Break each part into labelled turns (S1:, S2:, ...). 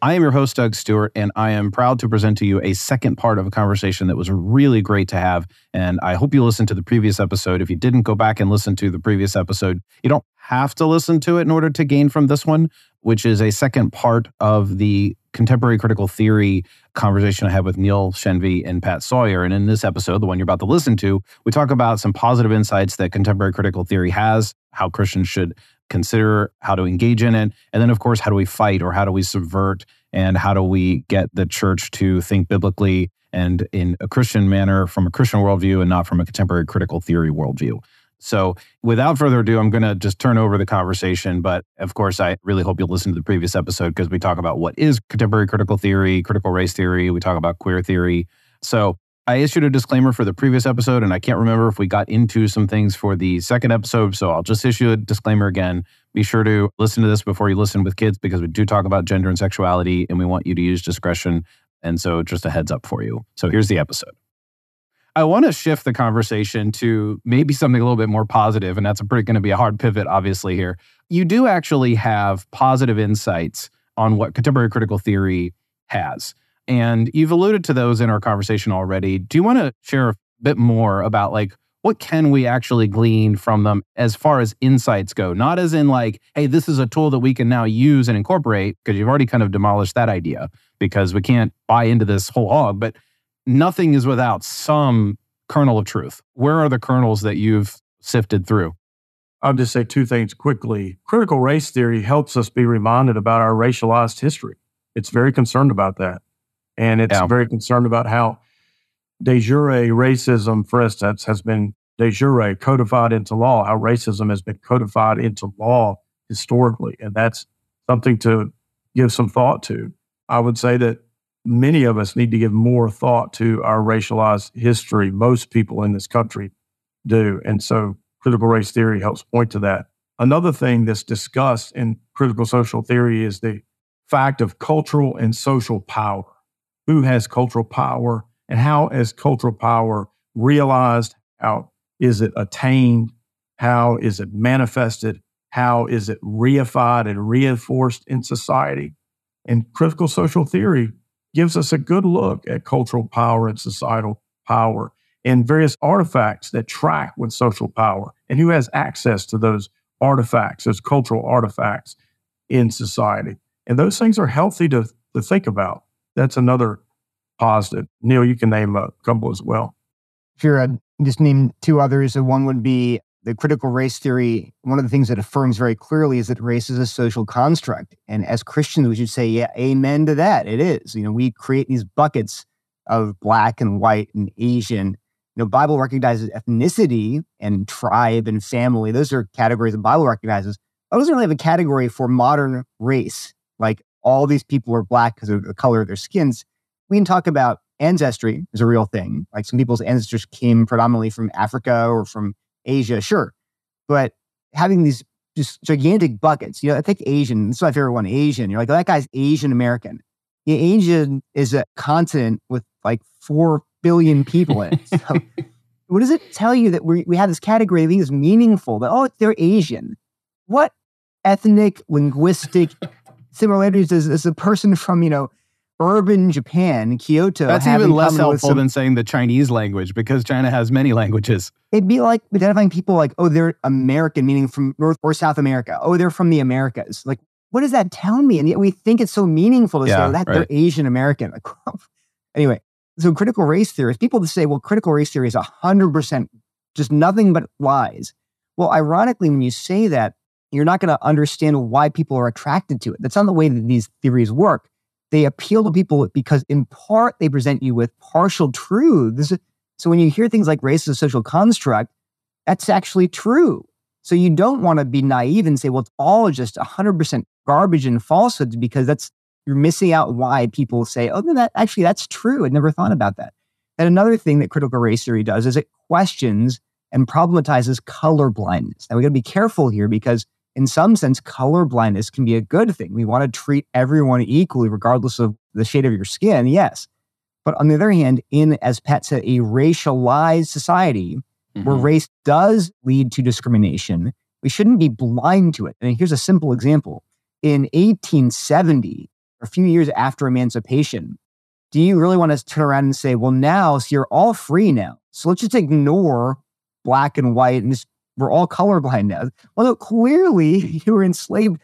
S1: I am your host, Doug Stewart, and I am proud to present to you a second part of a conversation that was really great to have. And I hope you listened to the previous episode. If you didn't go back and listen to the previous episode, you don't have to listen to it in order to gain from this one, which is a second part of the contemporary critical theory conversation I had with Neil Shenvi and Pat Sawyer. And in this episode, the one you're about to listen to, we talk about some positive insights that contemporary critical theory has, how Christians should consider how to engage in it. And then, of course, how do we fight or how do we subvert and how do we get the church to think biblically and in a Christian manner from a Christian worldview and not from a contemporary critical theory worldview. So, without further ado, I'm going to just turn over the conversation. But of course, I really hope you'll listen to the previous episode because we talk about what is contemporary critical theory, critical race theory, we talk about queer theory. So, I issued a disclaimer for the previous episode, and I can't remember if we got into some things for the second episode. So I'll just issue a disclaimer again. Be sure to listen to this before you listen with kids because we do talk about gender and sexuality, and we want you to use discretion. And so, just a heads up for you. So, here's the episode. I want to shift the conversation to maybe something a little bit more positive, and that's pretty going to be a hard pivot, obviously, here. You do actually have positive insights on what contemporary critical theory has. And you've alluded to those in our conversation already. Do you want to share a bit more about like what can we actually glean from them as far as insights go? Not as in like, hey, this is a tool that we can now use and incorporate, because you've already kind of demolished that idea because we can't buy into this whole hog, but nothing is without some kernel of truth. Where are the kernels that you've sifted through?
S2: I'll just say two things quickly. Critical race theory helps us be reminded about our racialized history. It's very concerned about that. And it's yeah. very concerned about how de jure racism, for instance, has been de jure codified into law, how racism has been codified into law historically. And that's something to give some thought to. I would say that many of us need to give more thought to our racialized history. Most people in this country do. And so critical race theory helps point to that. Another thing that's discussed in critical social theory is the fact of cultural and social power who has cultural power and how is cultural power realized? How is it attained? How is it manifested? How is it reified and reinforced in society? And critical social theory gives us a good look at cultural power and societal power and various artifacts that track with social power and who has access to those artifacts, those cultural artifacts in society. And those things are healthy to, to think about that's another positive. Neil, you can name a couple as well.
S3: Sure. I'd uh, just name two others. Uh, one would be the critical race theory. One of the things that affirms very clearly is that race is a social construct. And as Christians, we should say, yeah, amen to that. It is. You know, we create these buckets of black and white and Asian. You know, Bible recognizes ethnicity and tribe and family. Those are categories the Bible recognizes. It doesn't really have a category for modern race. Like all these people are black because of the color of their skins. We can talk about ancestry is a real thing. Like some people's ancestors came predominantly from Africa or from Asia, sure. But having these just gigantic buckets, you know, I think Asian, this is my favorite one, Asian. You're like, oh, that guy's Asian American. Yeah, Asian is a continent with like 4 billion people in it. So what does it tell you that we, we have this category that is meaningful that, oh, they're Asian? What ethnic, linguistic similarities does a person from, you know, urban Japan, Kyoto.
S1: That's even less helpful some, than saying the Chinese language because China has many languages.
S3: It'd be like identifying people like, oh, they're American, meaning from North or South America. Oh, they're from the Americas. Like, what does that tell me? And yet we think it's so meaningful to yeah, say that right. they're Asian American. Like, anyway, so critical race theorists, people say, well, critical race theory is 100% just nothing but lies. Well, ironically, when you say that, you're not going to understand why people are attracted to it. That's not the way that these theories work they appeal to people because in part they present you with partial truths. So when you hear things like race is a social construct, that's actually true. So you don't want to be naive and say, well, it's all just 100% garbage and falsehoods because that's you're missing out why people say, oh, no, that actually that's true. I'd never thought about that. And another thing that critical race theory does is it questions and problematizes color blindness. Now we got to be careful here because in some sense, color blindness can be a good thing. We want to treat everyone equally, regardless of the shade of your skin, yes. But on the other hand, in, as Pat said, a racialized society mm-hmm. where race does lead to discrimination, we shouldn't be blind to it. And here's a simple example. In 1870, a few years after emancipation, do you really want to turn around and say, well, now, so you're all free now. So let's just ignore black and white and just, we're all colorblind now. Well, no, clearly you were enslaved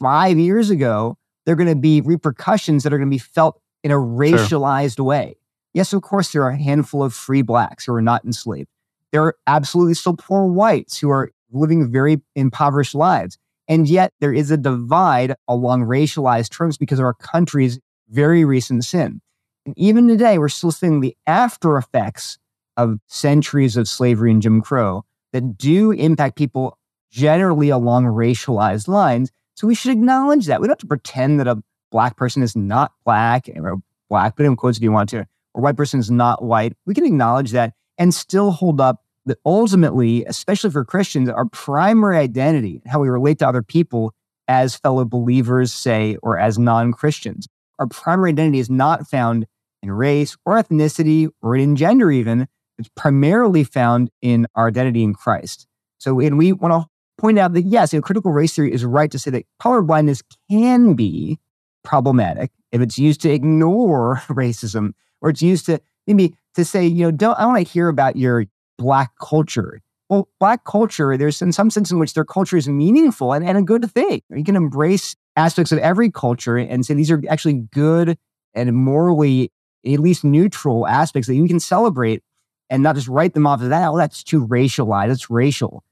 S3: five years ago. There are going to be repercussions that are going to be felt in a racialized sure. way. Yes, of course, there are a handful of free blacks who are not enslaved. There are absolutely still poor whites who are living very impoverished lives. And yet there is a divide along racialized terms because of our country's very recent sin. And even today, we're still seeing the after effects of centuries of slavery and Jim Crow that do impact people generally along racialized lines. So we should acknowledge that. We don't have to pretend that a black person is not black or black, but in quotes if you want to, or white person is not white. We can acknowledge that and still hold up that ultimately, especially for Christians, our primary identity, how we relate to other people as fellow believers, say, or as non Christians, our primary identity is not found in race or ethnicity or in gender, even. It's primarily found in our identity in Christ. So, and we want to point out that yes, you know, critical race theory is right to say that colorblindness can be problematic if it's used to ignore racism or it's used to maybe to say, you know, don't I want to hear about your black culture. Well, black culture, there's in some sense in which their culture is meaningful and, and a good thing. You can embrace aspects of every culture and say these are actually good and morally at least neutral aspects that you can celebrate and not just write them off as that. Oh, that's too racialized. It's racial.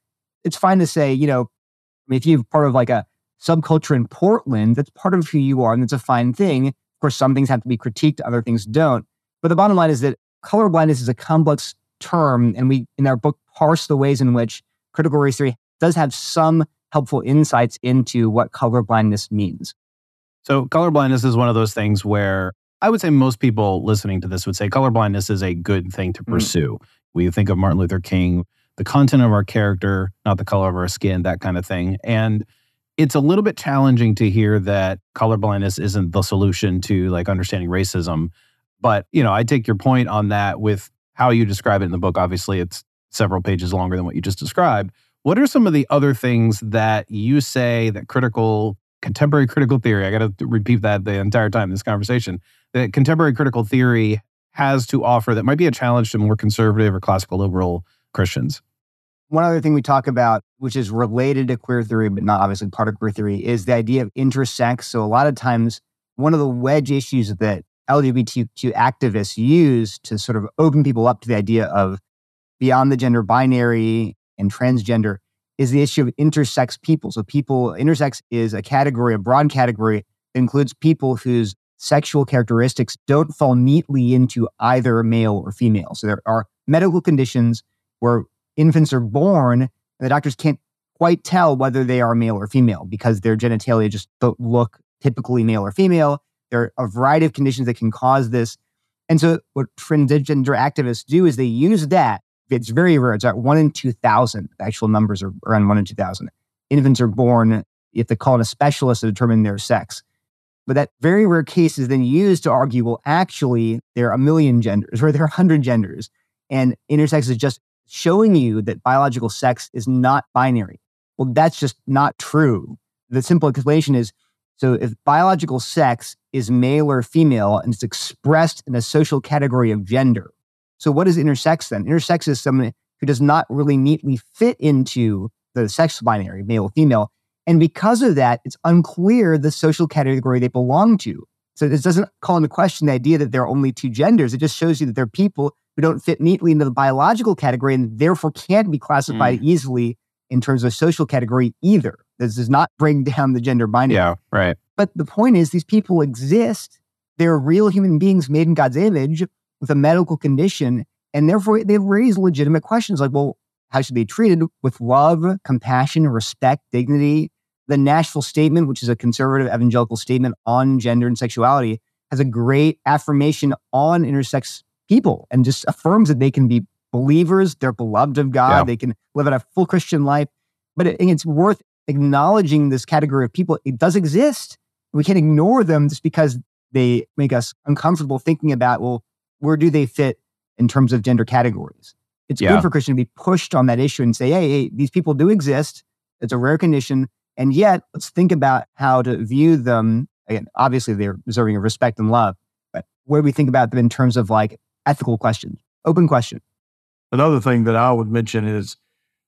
S3: It's fine to say, you know, I mean, if you're part of like a subculture in Portland, that's part of who you are and that's a fine thing. Of course, some things have to be critiqued, other things don't. But the bottom line is that colorblindness is a complex term, and we in our book parse the ways in which critical race theory does have some helpful insights into what colorblindness means.
S1: So, colorblindness is one of those things where I would say most people listening to this would say colorblindness is a good thing to mm. pursue. Mm. We think of Martin Luther King, the content of our character, not the color of our skin, that kind of thing. And it's a little bit challenging to hear that colorblindness isn't the solution to like understanding racism. But, you know, I take your point on that with how you describe it in the book. Obviously, it's several pages longer than what you just described. What are some of the other things that you say that critical, contemporary critical theory, I got to repeat that the entire time in this conversation, that contemporary critical theory has to offer that might be a challenge to more conservative or classical liberal Christians?
S3: One other thing we talk about, which is related to queer theory, but not obviously part of queer theory, is the idea of intersex. So, a lot of times, one of the wedge issues that LGBTQ activists use to sort of open people up to the idea of beyond the gender binary and transgender is the issue of intersex people. So, people, intersex is a category, a broad category includes people whose sexual characteristics don't fall neatly into either male or female. So, there are medical conditions where infants are born and the doctors can't quite tell whether they are male or female because their genitalia just don't look typically male or female. There are a variety of conditions that can cause this. And so, what transgender activists do is they use that. It's very rare. It's at one in 2,000. The Actual numbers are around one in 2,000. Infants are born, if they call in a specialist to determine their sex. But that very rare case is then used to argue, well, actually, there are a million genders or there are 100 genders. And intersex is just showing you that biological sex is not binary. Well, that's just not true. The simple explanation is so if biological sex is male or female and it's expressed in a social category of gender. So what is intersex then? Intersex is someone who does not really neatly fit into the sex binary, male or female. And because of that, it's unclear the social category they belong to. So this doesn't call into question the idea that there are only two genders. It just shows you that there are people who don't fit neatly into the biological category and therefore can't be classified mm. easily in terms of social category either. This does not bring down the gender binary.
S1: Yeah, right.
S3: But the point is, these people exist. They're real human beings made in God's image with a medical condition. And therefore, they raise legitimate questions like, well, how should they be treated with love, compassion, respect, dignity? The Nashville Statement, which is a conservative evangelical statement on gender and sexuality, has a great affirmation on intersex people and just affirms that they can be believers, they're beloved of God, yeah. they can live out a full Christian life. But it, it's worth acknowledging this category of people. It does exist. We can't ignore them just because they make us uncomfortable thinking about, well, where do they fit in terms of gender categories? It's yeah. good for Christian to be pushed on that issue and say, hey, hey, these people do exist. It's a rare condition. And yet, let's think about how to view them. Again, obviously, they're deserving of respect and love, but where we think about them in terms of like ethical questions, open question.
S2: Another thing that I would mention is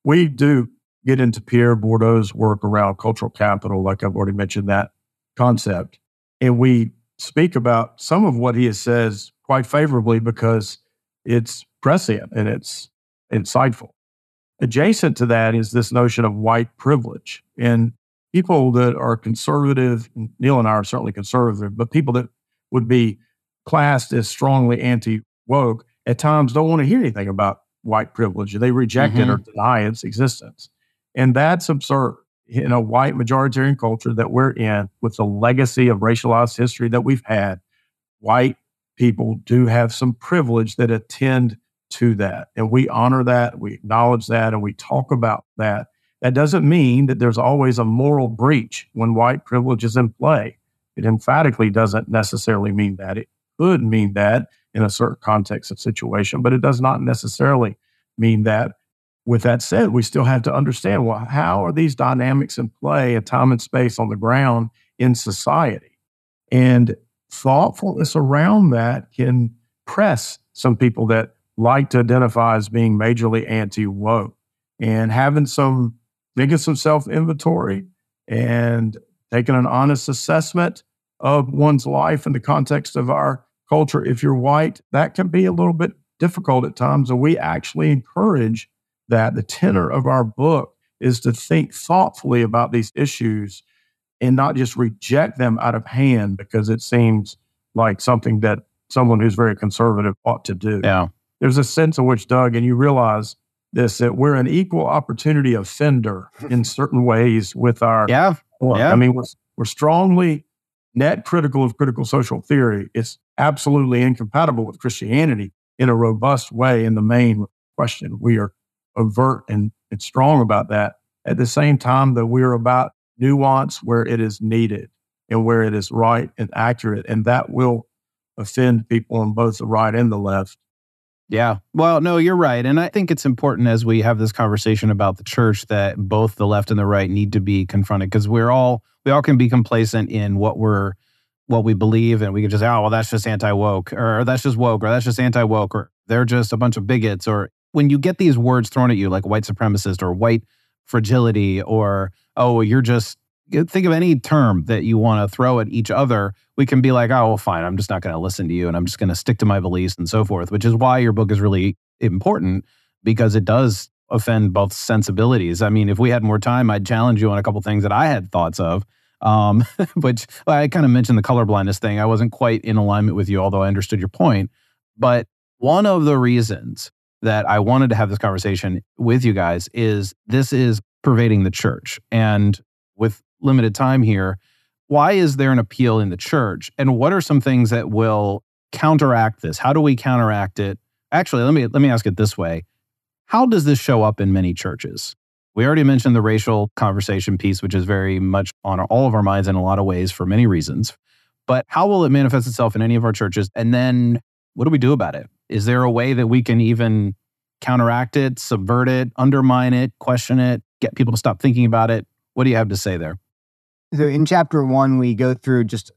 S2: we do get into Pierre Bourdieu's work around cultural capital, like I've already mentioned that concept. And we speak about some of what he says quite favorably because it's prescient and it's insightful. Adjacent to that is this notion of white privilege. And people that are conservative, Neil and I are certainly conservative, but people that would be classed as strongly anti woke at times don't want to hear anything about white privilege. They reject mm-hmm. it or deny its existence. And that's absurd in a white majoritarian culture that we're in with the legacy of racialized history that we've had. White people do have some privilege that attend to that. And we honor that, we acknowledge that, and we talk about that. That doesn't mean that there's always a moral breach when white privilege is in play. It emphatically doesn't necessarily mean that. It could mean that in a certain context and situation, but it does not necessarily mean that. With that said, we still have to understand well, how are these dynamics in play at time and space on the ground in society? And thoughtfulness around that can press some people that like to identify as being majorly anti woke and having some, making some self inventory and taking an honest assessment of one's life in the context of our culture. If you're white, that can be a little bit difficult at times. And we actually encourage that. The tenor of our book is to think thoughtfully about these issues and not just reject them out of hand because it seems like something that someone who's very conservative ought to do.
S1: Yeah
S2: there's a sense in which, Doug, and you realize this, that we're an equal opportunity offender in certain ways with our.
S1: Yeah.
S2: yeah. I mean, we're, we're strongly net critical of critical social theory. It's absolutely incompatible with Christianity in a robust way in the main question. We are overt and, and strong about that. At the same time, that we're about nuance where it is needed and where it is right and accurate. And that will offend people on both the right and the left.
S1: Yeah. Well, no, you're right. And I think it's important as we have this conversation about the church that both the left and the right need to be confronted because we're all, we all can be complacent in what we're, what we believe. And we can just say, oh, well, that's just anti woke or that's just woke or that's just anti woke or they're just a bunch of bigots. Or when you get these words thrown at you like white supremacist or white fragility or, oh, you're just think of any term that you want to throw at each other, we can be like, oh, well, fine, I'm just not going to listen to you and I'm just going to stick to my beliefs and so forth, which is why your book is really important because it does offend both sensibilities. I mean, if we had more time, I'd challenge you on a couple things that I had thoughts of. Um, which well, I kind of mentioned the colorblindness thing. I wasn't quite in alignment with you, although I understood your point. But one of the reasons that I wanted to have this conversation with you guys is this is pervading the church. And with limited time here, why is there an appeal in the church? And what are some things that will counteract this? How do we counteract it? Actually, let me let me ask it this way. How does this show up in many churches? We already mentioned the racial conversation piece, which is very much on all of our minds in a lot of ways for many reasons. But how will it manifest itself in any of our churches? And then what do we do about it? Is there a way that we can even counteract it, subvert it, undermine it, question it, get people to stop thinking about it? What do you have to say there?
S3: So in chapter one, we go through just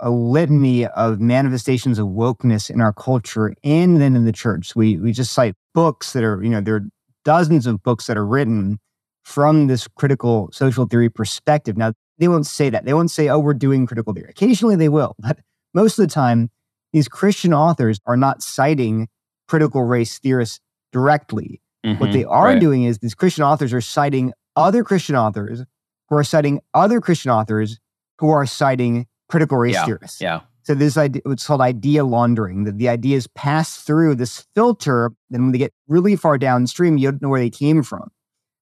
S3: a litany of manifestations of wokeness in our culture and then in the church. We we just cite books that are, you know, there are dozens of books that are written from this critical social theory perspective. Now, they won't say that. They won't say, oh, we're doing critical theory. Occasionally they will, but most of the time, these Christian authors are not citing critical race theorists directly. Mm-hmm, what they are right. doing is these Christian authors are citing other Christian authors who are citing other Christian authors who are citing critical race
S1: yeah,
S3: theorists.
S1: Yeah.
S3: So this idea, it's called idea laundering. That the ideas pass through this filter, then when they get really far downstream, you don't know where they came from.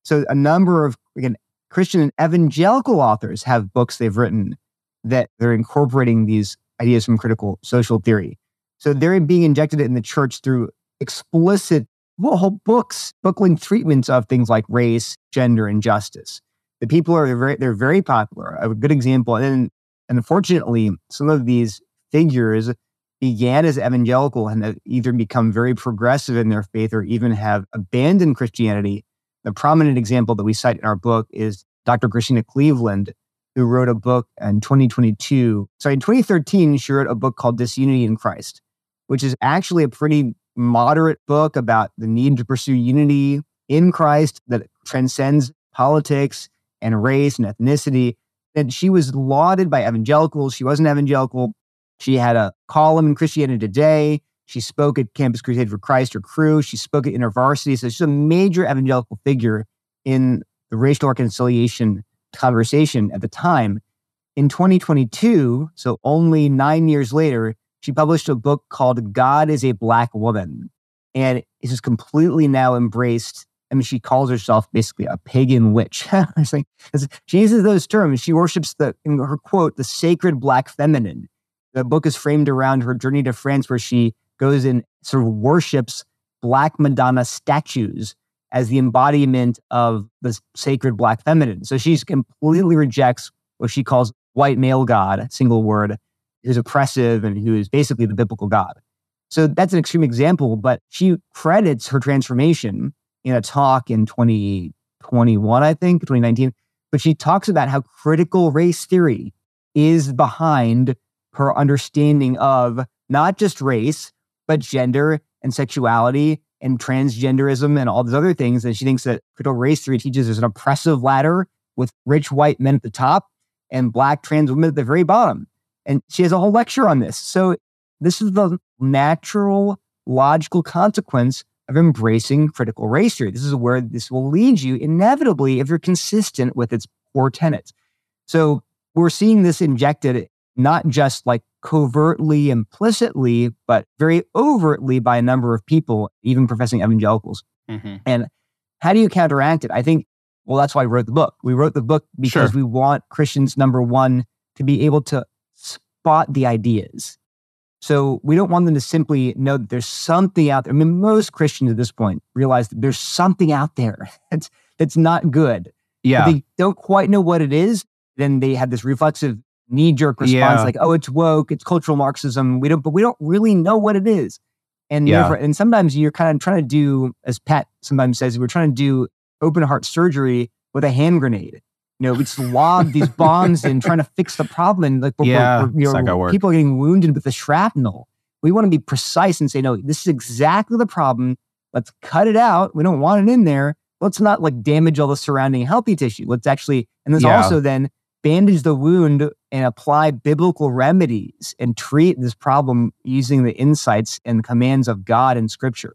S3: So a number of again Christian and evangelical authors have books they've written that they're incorporating these ideas from critical social theory. So they're being injected in the church through explicit well, whole books, book length treatments of things like race, gender, and justice. The people are very, they're very popular. A good example, and, unfortunately, some of these figures began as evangelical and have either become very progressive in their faith or even have abandoned Christianity. The prominent example that we cite in our book is Dr. Christena Cleveland, who wrote a book in 2022. Sorry, in 2013, she wrote a book called Disunity in Christ, which is actually a pretty moderate book about the need to pursue unity in Christ that transcends politics and race and ethnicity. And she was lauded by evangelicals. She wasn't evangelical. She had a column in Christianity Today. She spoke at Campus Crusade for Christ or Cru. She spoke at InterVarsity. So she's a major evangelical figure in the racial reconciliation conversation at the time. In 2022, so only nine years later, she published a book called God is a Black Woman. And it is just completely now embraced. I mean, she calls herself basically a pagan witch. like, she uses those terms. She worships the, in her quote, the sacred black feminine. The book is framed around her journey to France, where she goes and sort of worships Black Madonna statues as the embodiment of the sacred Black feminine. So she completely rejects what she calls white male God, single word, who's oppressive and who is basically the biblical God. So that's an extreme example, but she credits her transformation in a talk in 2021, I think, 2019. But she talks about how critical race theory is behind her understanding of not just race, but gender and sexuality and transgenderism and all these other things. And she thinks that critical race theory teaches there's an oppressive ladder with rich white men at the top and black trans women at the very bottom. And she has a whole lecture on this. So this is the natural, logical consequence of embracing critical race theory. This is where this will lead you inevitably if you're consistent with its core tenets. So we're seeing this injected not just like covertly, implicitly, but very overtly by a number of people, even professing evangelicals. Mm-hmm. And how do you counteract it? I think, well, that's why we wrote the book. We wrote the book because sure. we want Christians, number one, to be able to spot the ideas. So we don't want them to simply know that there's something out there. I mean, most Christians at this point realize that there's something out there that's that's not good.
S1: Yeah.
S3: But they don't quite know what it is. Then they have this reflexive knee jerk response yeah. like, oh, it's woke, it's cultural Marxism. We don't, but we don't really know what it is. And yeah. and sometimes you're kind of trying to do, as Pat sometimes says, we're trying to do open heart surgery with a hand grenade. You know, we just lob these bombs in trying to fix the problem. And like,
S1: yeah, we're, we're, you know,
S3: people are getting wounded with the shrapnel. We want to be precise and say, no, this is exactly the problem. Let's cut it out. We don't want it in there. Let's not like damage all the surrounding healthy tissue. Let's actually, and there's yeah. also then bandage the wound and apply biblical remedies and treat this problem using the insights and commands of God in Scripture.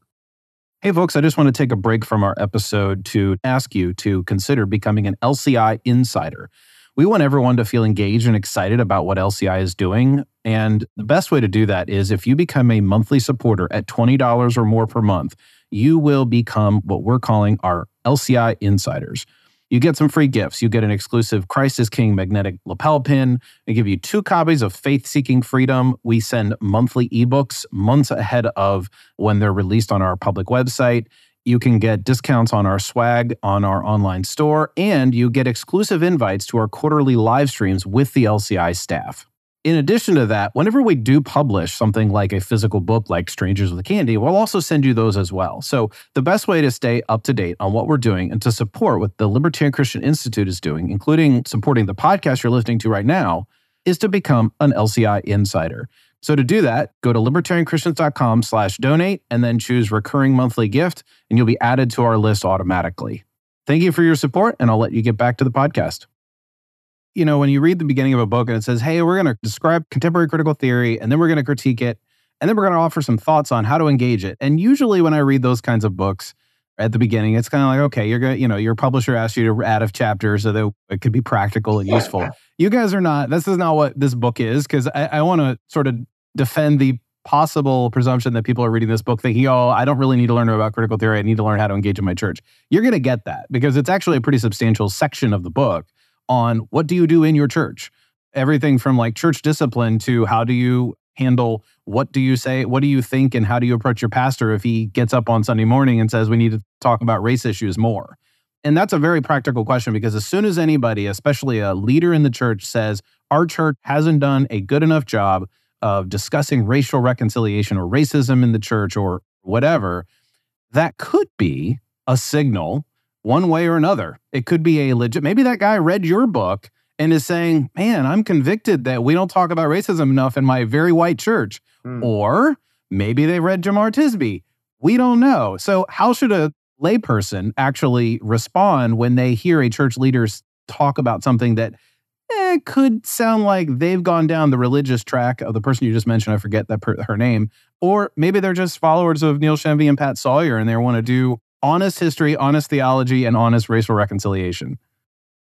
S1: Hey, folks, I just want to take a break from our episode to ask you to consider becoming an LCI insider. We want everyone to feel engaged and excited about what LCI is doing. And the best way to do that is if you become a monthly supporter at $20 or more per month, you will become what we're calling our LCI insiders you get some free gifts. You get an exclusive Christ is King magnetic lapel pin. We give you two copies of Faith Seeking Freedom. We send monthly ebooks months ahead of when they're released on our public website. You can get discounts on our swag on our online store, and you get exclusive invites to our quarterly live streams with the LCI staff in addition to that, whenever we do publish something like a physical book like Strangers with Candy, we'll also send you those as well. So, the best way to stay up to date on what we're doing and to support what the Libertarian Christian Institute is doing, including supporting the podcast you're listening to right now, is to become an LCI insider. So to do that, go to libertarianchristians.com slash donate and then choose recurring monthly gift, and you'll be added to our list automatically. Thank you for your support, and I'll let you get back to the podcast you know, when you read the beginning of a book and it says, hey, we're going to describe contemporary critical theory and then we're going to critique it and then we're going to offer some thoughts on how to engage it. And usually when I read those kinds of books at the beginning, it's kind of like, okay, you're going to, you know, your publisher asked you to add a chapter so that it could be practical and useful. You guys are not, this is not what this book is because I, I want to sort of defend the possible presumption that people are reading this book thinking, oh, I don't really need to learn about critical theory. I need to learn how to engage in my church. You're going to get that because it's actually a pretty substantial section of the book on what do you do in your church? Everything from like church discipline to how do you handle what do you say, what do you think, and how do you approach your pastor if he gets up on Sunday morning and says we need to talk about race issues more? And that's a very practical question because as soon as anybody, especially a leader in the church, says our church hasn't done a good enough job of discussing racial reconciliation or racism in the church or whatever, that could be a signal one way or another. It could be a legit, maybe that guy read your book and is saying, man, I'm convicted that we don't talk about racism enough in my very white church. Mm. Or maybe they read Jemar Tisby. We don't know. So, how should a layperson actually respond when they hear a church leader talk about something that eh, could sound like they've gone down the religious track of the person you just mentioned? I forget that per, her name. Or maybe they're just followers of Neil Shenvi and Pat Sawyer and they want to do honest history, honest theology, and honest racial reconciliation.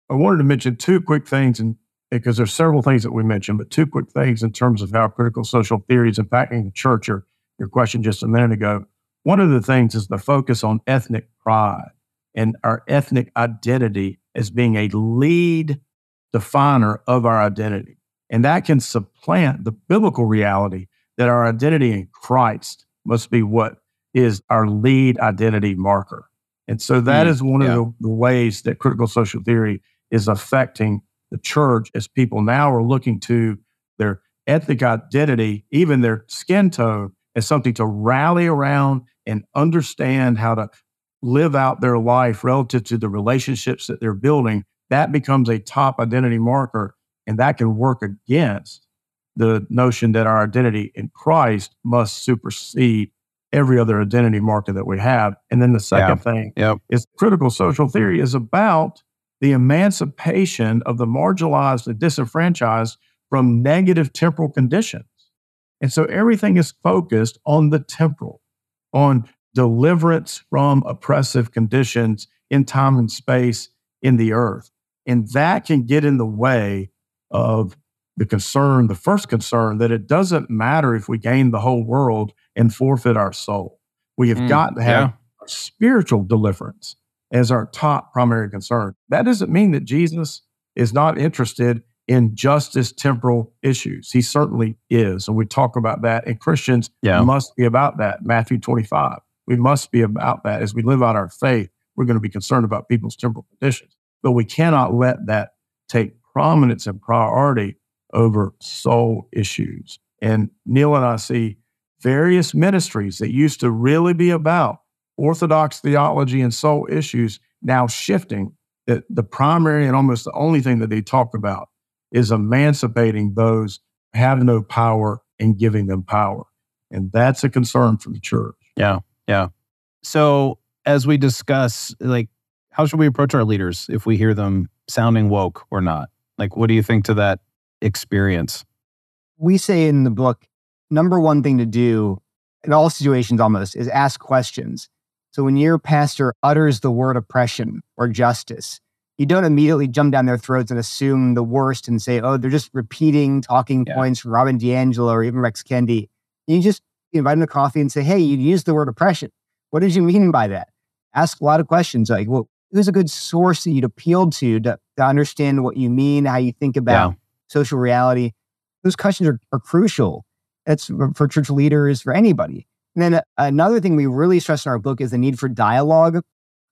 S2: I wanted to mention two quick things, and because there's several things that we mentioned, but two quick things in terms of how critical social theory is impacting the church. Your your question just a minute ago. One of the things is the focus on ethnic pride and our ethnic identity as being a lead definer of our identity. And that can supplant the biblical reality that our identity in Christ must be what is our lead identity marker. And so that mm, is one yeah. of the, the ways that critical social theory is affecting the church as people now are looking to their ethnic identity, even their skin tone, as something to rally around and understand how to live out their life relative to the relationships that they're building. That becomes a top identity marker, and that can work against the notion that our identity in Christ must supersede every other identity marker that we have. And then the second yeah. thing yep. is critical social theory is about the emancipation of the marginalized and disenfranchised from negative temporal conditions. And so everything is focused on the temporal, on deliverance from oppressive conditions in time and space in the earth. And that can get in the way of the concern, the first concern that it doesn't matter if we gain the whole world and forfeit our soul. We have mm, got to have yeah. spiritual deliverance as our top primary concern. That doesn't mean that Jesus is not interested in justice temporal issues. He certainly is. And we talk about that. And Christians yeah. must be about that. Matthew 25. We must be about that. As we live out our faith, we're going to be concerned about people's temporal conditions. But we cannot let that take prominence and priority over soul issues. And Neil and I see various ministries that used to really be about orthodox theology and soul issues now shifting that the primary and almost the only thing that they talk about is emancipating those have no power and giving them power. And that's a concern for the church.
S1: Yeah. Yeah. So as we discuss, like, how should we approach our leaders if we hear them sounding woke or not? Like, what do you think to that experience?
S3: We say in the book, number one thing to do in all situations almost is ask questions. So when your pastor utters the word oppression or justice, you don't immediately jump down their throats and assume the worst and say, oh, they're just repeating talking yeah. points from Robin DiAngelo or even Rex Kendi. You just invite them to coffee and say, hey, you used the word oppression. What did you mean by that? Ask a lot of questions like, well, who's a good source that you'd appeal to to, to understand what you mean, how you think about yeah. Social reality? Those questions are, are crucial. It's for church leaders, for anybody. And then uh, another thing we really stress in our book is the need for dialogue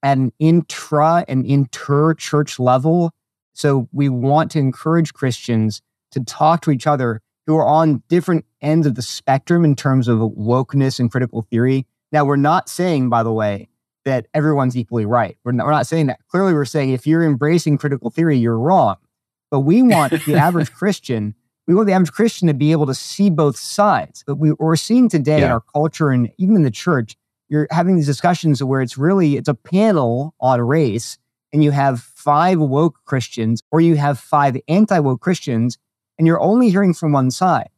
S3: at an intra and inter church level. So we want to encourage Christians to talk to each other who are on different ends of the spectrum in terms of wokeness and critical theory. Now, we're not saying, by the way, that everyone's equally right. We're not, we're not saying that. Clearly, we're saying if you're embracing critical theory, you're wrong. But we want the average Christian we want the average Christian to be able to see both sides. But we, are seeing today yeah. in our culture and even in the church, you're having these discussions where it's really it's a panel on race, and you have five woke Christians or you have five anti-woke Christians, and you're only hearing from one side.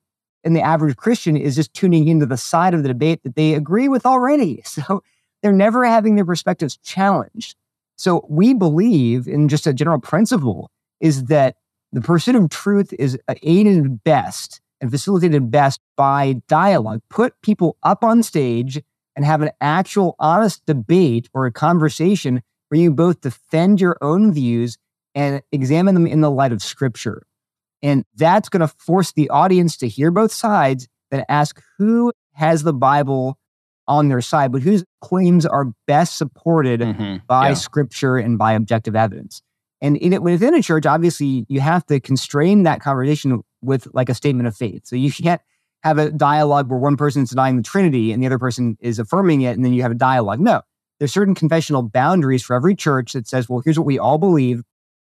S3: And the average Christian is just tuning into the side of the debate that they agree with already. So they're never having their perspectives challenged. So we believe in just a general principle is that the pursuit of truth is aided best and facilitated best by dialogue. Put people up on stage and have an actual honest debate or a conversation where you both defend your own views and examine them in the light of scripture. And that's going to force the audience to hear both sides. that ask who has the Bible on their side, but whose claims are best supported mm-hmm. by yeah. scripture and by objective evidence. And in it, within a church, obviously, you have to constrain that conversation with like a statement of faith. So you can't have a dialogue where one person is denying the Trinity and the other person is affirming it, and then you have a dialogue. No, there's certain confessional boundaries for every church that says, well, here's what we all believe.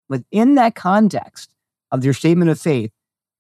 S3: Within that context of your statement of faith,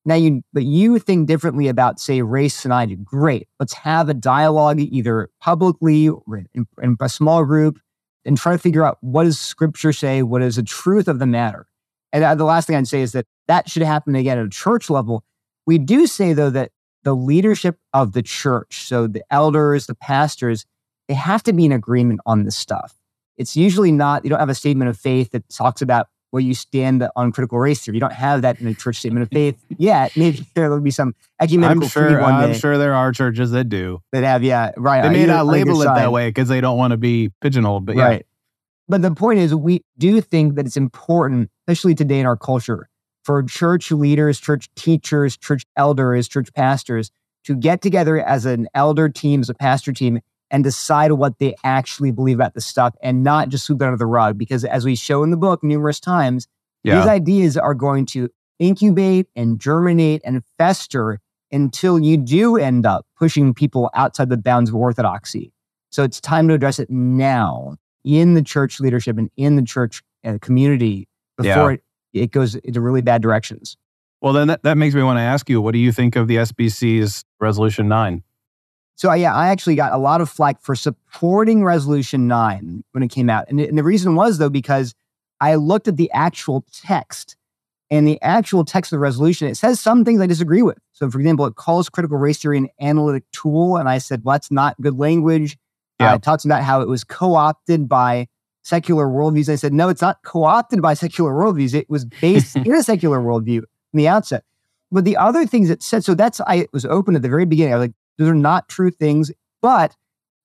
S3: now you, but you think differently about, say, race and I do. Great. Let's have a dialogue either publicly or in, in a small group and try to figure out what does scripture say? What is the truth of the matter? And uh, the last thing I'd say is that that should happen again at a church level. We do say, though, that the leadership of the church, so the elders, the pastors, they have to be in agreement on this stuff. It's usually not, you don't have a statement of faith that talks about where you stand on critical race theory. You don't have that in a church statement of faith yet. Maybe there will be some ecumenical
S1: I'm sure, I'm sure there are churches that do.
S3: That have, yeah, right.
S1: They may not label it that way because they don't want to be pigeonholed, but yeah. Right.
S3: But the point is, we do think that it's important, especially today in our culture, for church leaders, church teachers, church elders, church pastors to get together as an elder team, as a pastor team, and decide what they actually believe about the stuff and not just sweep it under the rug. Because as we show in the book numerous times, yeah. these ideas are going to incubate and germinate and fester until you do end up pushing people outside the bounds of orthodoxy. So it's time to address it now in the church leadership and in the church uh, community before yeah. it, it goes into really bad directions.
S1: Well, then that, that makes me want to ask you, what do you think of the SBC's Resolution 9?
S3: So yeah, I actually got a lot of flack for supporting Resolution 9 when it came out. And, and the reason was though, because I looked at the actual text and the actual text of the resolution, it says some things I disagree with. So for example, it calls critical race theory an analytic tool. And I said, well, that's not good language. Yeah. Uh, it talks about how it was co-opted by secular worldviews. I said, no, it's not co-opted by secular worldviews. It was based in a secular worldview from the outset. But the other things it said, so that's I was open at the very beginning. I was like, those are not true things. But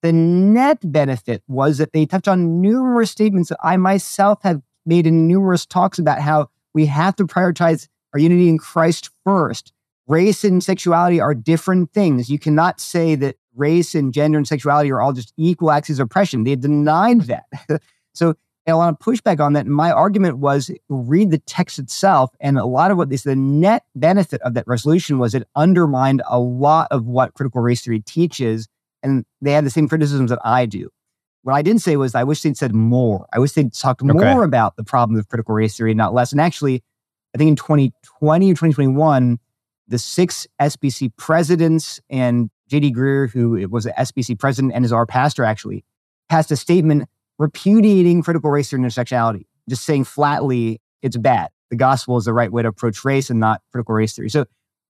S3: the net benefit was that they touched on numerous statements that I myself have made in numerous talks about how we have to prioritize our unity in Christ first. Race and sexuality are different things. You cannot say that race and gender and sexuality are all just equal axes of oppression. They denied that. so a lot of pushback on that. And my argument was read the text itself. And a lot of what this, the net benefit of that resolution was it undermined a lot of what critical race theory teaches. And they had the same criticisms that I do. What I didn't say was I wish they'd said more. I wish they'd talked okay. more about the problem of critical race theory, not less. And actually, I think in 2020 or 2021, the six SBC presidents and JD Greear, who was an SBC president and is our pastor actually, passed a statement repudiating critical race or intersectionality, just saying flatly it's bad. The gospel is the right way to approach race and not critical race theory. So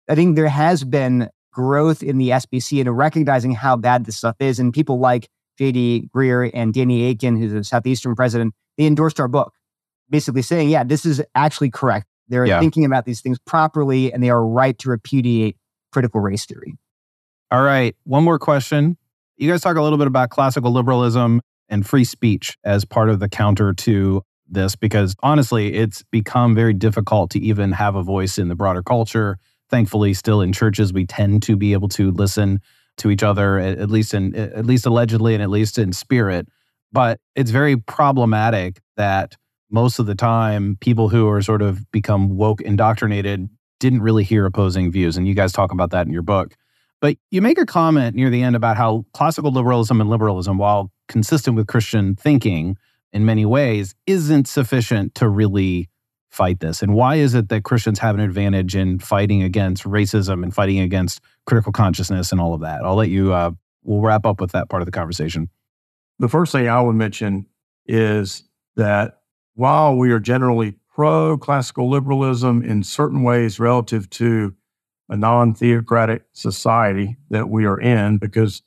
S3: I think there has been growth in the SBC and recognizing how bad this stuff is. And people like JD Greear and Danny Akin, who's a Southeastern president, they endorsed our book, basically saying, yeah, this is actually correct. They're yeah. thinking about these things properly and they are right to repudiate critical race theory.
S1: All right. One more question. You guys talk a little bit about classical liberalism and free speech as part of the counter to this because honestly, it's become very difficult to even have a voice in the broader culture. Thankfully, still in churches, we tend to be able to listen to each other, at least in at least allegedly and at least in spirit. But it's very problematic that most of the time people who are sort of become woke indoctrinated didn't really hear opposing views. And you guys talk about that in your book. But you make a comment near the end about how classical liberalism and liberalism, while consistent with Christian thinking in many ways, isn't sufficient to really fight this. And why is it that Christians have an advantage in fighting against racism and fighting against critical consciousness and all of that? I'll let you, uh, we'll wrap up with that part of the conversation.
S2: The first thing I would mention is that while we are generally pro classical liberalism in certain ways relative to a non theocratic society that we are in because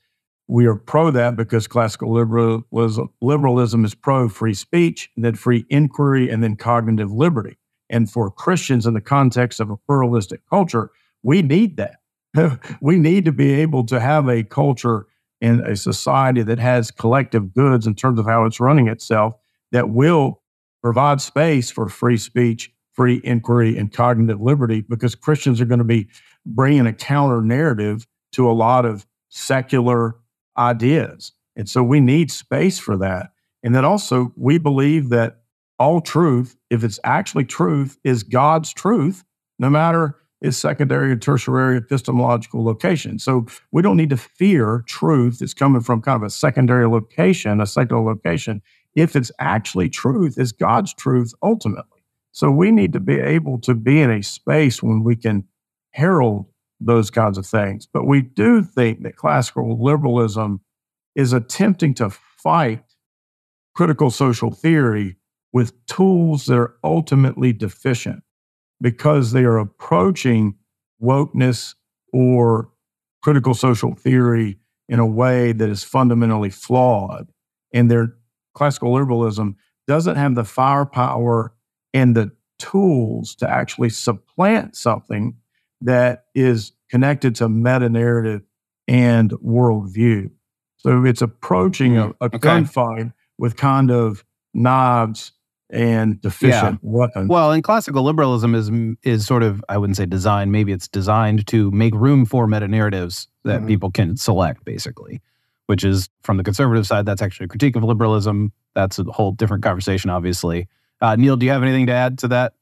S2: we are pro that because classical liberalism, liberalism is pro free speech, then free inquiry, and then cognitive liberty. And for Christians in the context of a pluralistic culture, we need that. we need to be able to have a culture and a society that has collective goods in terms of how it's running itself that will provide space for free speech, free inquiry, and cognitive liberty because Christians are going to be bringing a counter narrative to a lot of secular ideas. And so we need space for that. And then also, we believe that all truth, if it's actually truth, is God's truth, no matter its secondary or tertiary epistemological location. So we don't need to fear truth that's coming from kind of a secondary location, a secular location, if it's actually truth, is God's truth ultimately. So we need to be able to be in a space when we can herald those kinds of things. But we do think that classical liberalism is attempting to fight critical social theory with tools that are ultimately deficient because they are approaching wokeness or critical social theory in a way that is fundamentally flawed. And their classical liberalism doesn't have the firepower and the tools to actually supplant something that is connected to meta narrative and worldview. So it's approaching a, a okay. gunfight with kind of knives and deficient yeah. weapons.
S1: Well, and classical liberalism is is sort of I wouldn't say designed, maybe it's designed to make room for meta narratives that mm-hmm. people can select, basically. Which is from the conservative side, that's actually a critique of liberalism. That's a whole different conversation, obviously. Uh, Neil, do you have anything to add to that?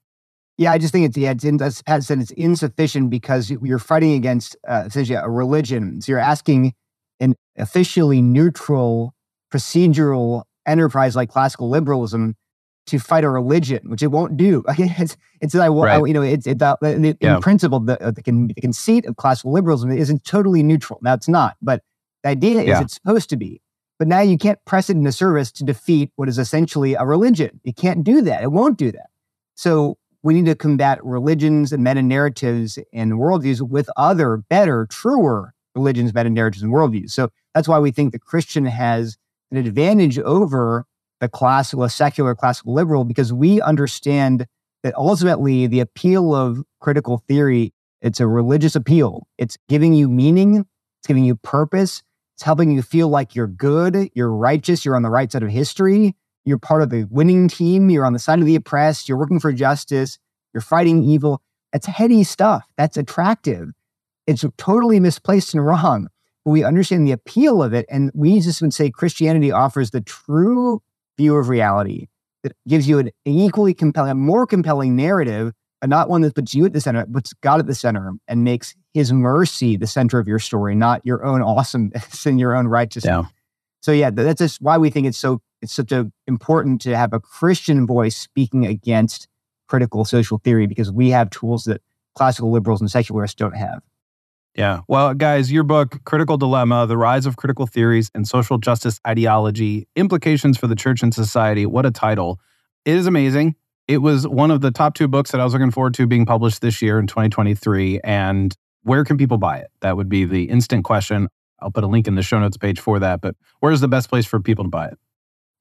S3: Yeah, I just think it's yeah, it's, in, as said, it's insufficient because you're fighting against uh, essentially a religion. So you're asking an officially neutral procedural enterprise like classical liberalism to fight a religion, which it won't do. it's it's I, right. you know it's it, the, the, yeah. in principle the, the, the, conceit of classical liberalism isn't totally neutral. Now it's not, but the idea yeah. is it's supposed to be. But now you can't press it into service to defeat what is essentially a religion. You can't do that. It won't do that. So we need to combat religions and meta narratives and worldviews with other, better, truer religions, meta narratives, and worldviews. So that's why we think the Christian has an advantage over the classical, secular classical liberal, because we understand that ultimately the appeal of critical theory, it's a religious appeal. It's giving you meaning, it's giving you purpose, it's helping you feel like you're good, you're righteous, you're on the right side of history, you're part of the winning team, you're on the side of the oppressed, you're working for justice, you're fighting evil. That's heady stuff. That's attractive. It's totally misplaced and wrong. But we understand the appeal of it. And we just would say Christianity offers the true view of reality that gives you an equally compelling, a more compelling narrative, but not one that puts you at the center, puts God at the center and makes his mercy the center of your story, not your own awesomeness and your own righteousness. Yeah. So yeah, that's just why we think it's so it's such a important to have a Christian voice speaking against critical social theory because we have tools that classical liberals and secularists don't have.
S1: Yeah. Well, guys, your book, Critical Dilemma The Rise of Critical Theories and Social Justice Ideology Implications for the Church and Society. What a title. It is amazing. It was one of the top two books that I was looking forward to being published this year in 2023. And where can people buy it? That would be the instant question. I'll put a link in the show notes page for that. But where's the best place for people to buy it?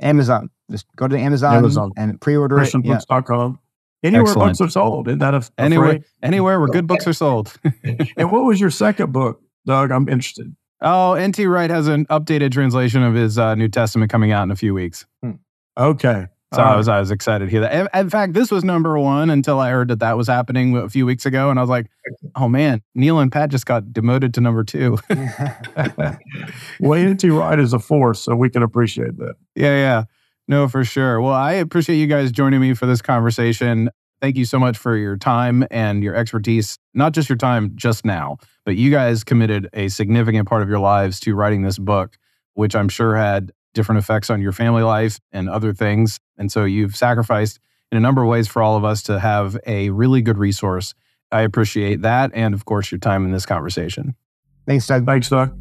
S3: Amazon. Just go to Amazon, Amazon. and pre-order.
S2: Yeah. Anywhere Excellent. books are sold. Isn't that a,
S1: anywhere, anywhere where good books are sold.
S2: and what was your second book, Doug? I'm interested.
S1: Oh, N.T. Wright has an updated translation of his uh, New Testament coming out in a few weeks. Hmm.
S2: Okay.
S1: So I uh-huh. was I was excited to hear that. In fact, this was number one until I heard that that was happening a few weeks ago, and I was like, "Oh man, Neil and Pat just got demoted to number two.
S2: well, N.T. Wright is a force, so we can appreciate that.
S1: Yeah, yeah, no, for sure. Well, I appreciate you guys joining me for this conversation. Thank you so much for your time and your expertise. Not just your time just now, but you guys committed a significant part of your lives to writing this book, which I'm sure had different effects on your family life and other things. And so you've sacrificed in a number of ways for all of us to have a really good resource. I appreciate that. And of course, your time in this conversation.
S2: Thanks, Doug. Thanks, Doug.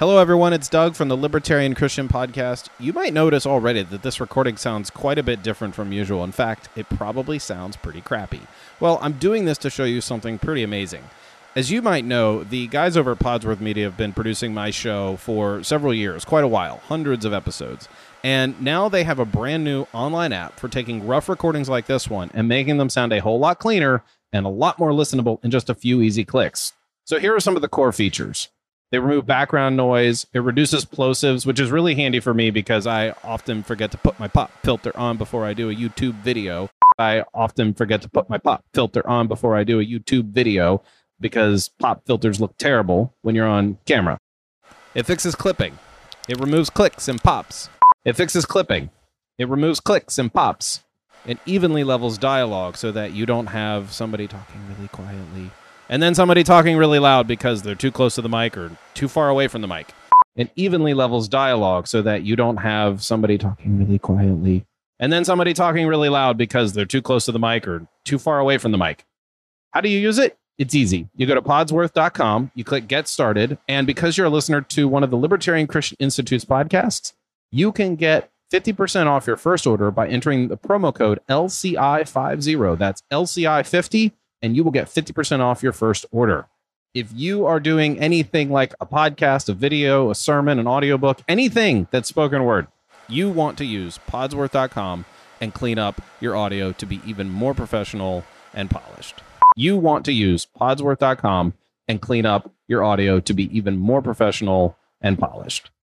S1: Hello, everyone. It's Doug from the Libertarian Christian Podcast. You might notice already that this recording sounds quite a bit different from usual. In fact, it probably sounds pretty crappy. Well, I'm doing this to show you something pretty amazing. As you might know, the guys over at Podsworth Media have been producing my show for several years, quite a while, hundreds of episodes. And now they have a brand new online app for taking rough recordings like this one and making them sound a whole lot cleaner and a lot more listenable in just a few easy clicks. So here are some of the core features. They remove background noise. It reduces plosives, which is really handy for me because I often forget to put my pop filter on before I do a YouTube video. I often forget to put my pop filter on before I do a YouTube video because pop filters look terrible when you're on camera. It fixes clipping. It removes clicks and pops. It fixes clipping. It removes clicks and pops. It evenly levels dialogue so that you don't have somebody talking really quietly and then somebody talking really loud because they're too close to the mic or too far away from the mic. It evenly levels dialogue so that you don't have somebody talking really quietly and then somebody talking really loud because they're too close to the mic or too far away from the mic. How do you use it? It's easy. You go to podsworth.com, you click get started, and because you're a listener to one of the Libertarian Christian Institute's podcasts, you can get 50% off your first order by entering the promo code LCI50. That's LCI50 and you will get 50% off your first order. If you are doing anything like a podcast, a video, a sermon, an audiobook, anything that's spoken word, you want to use podsworth.com and clean up your audio to be even more professional and polished. You want to use podsworth.com and clean up your audio to be even more professional and polished.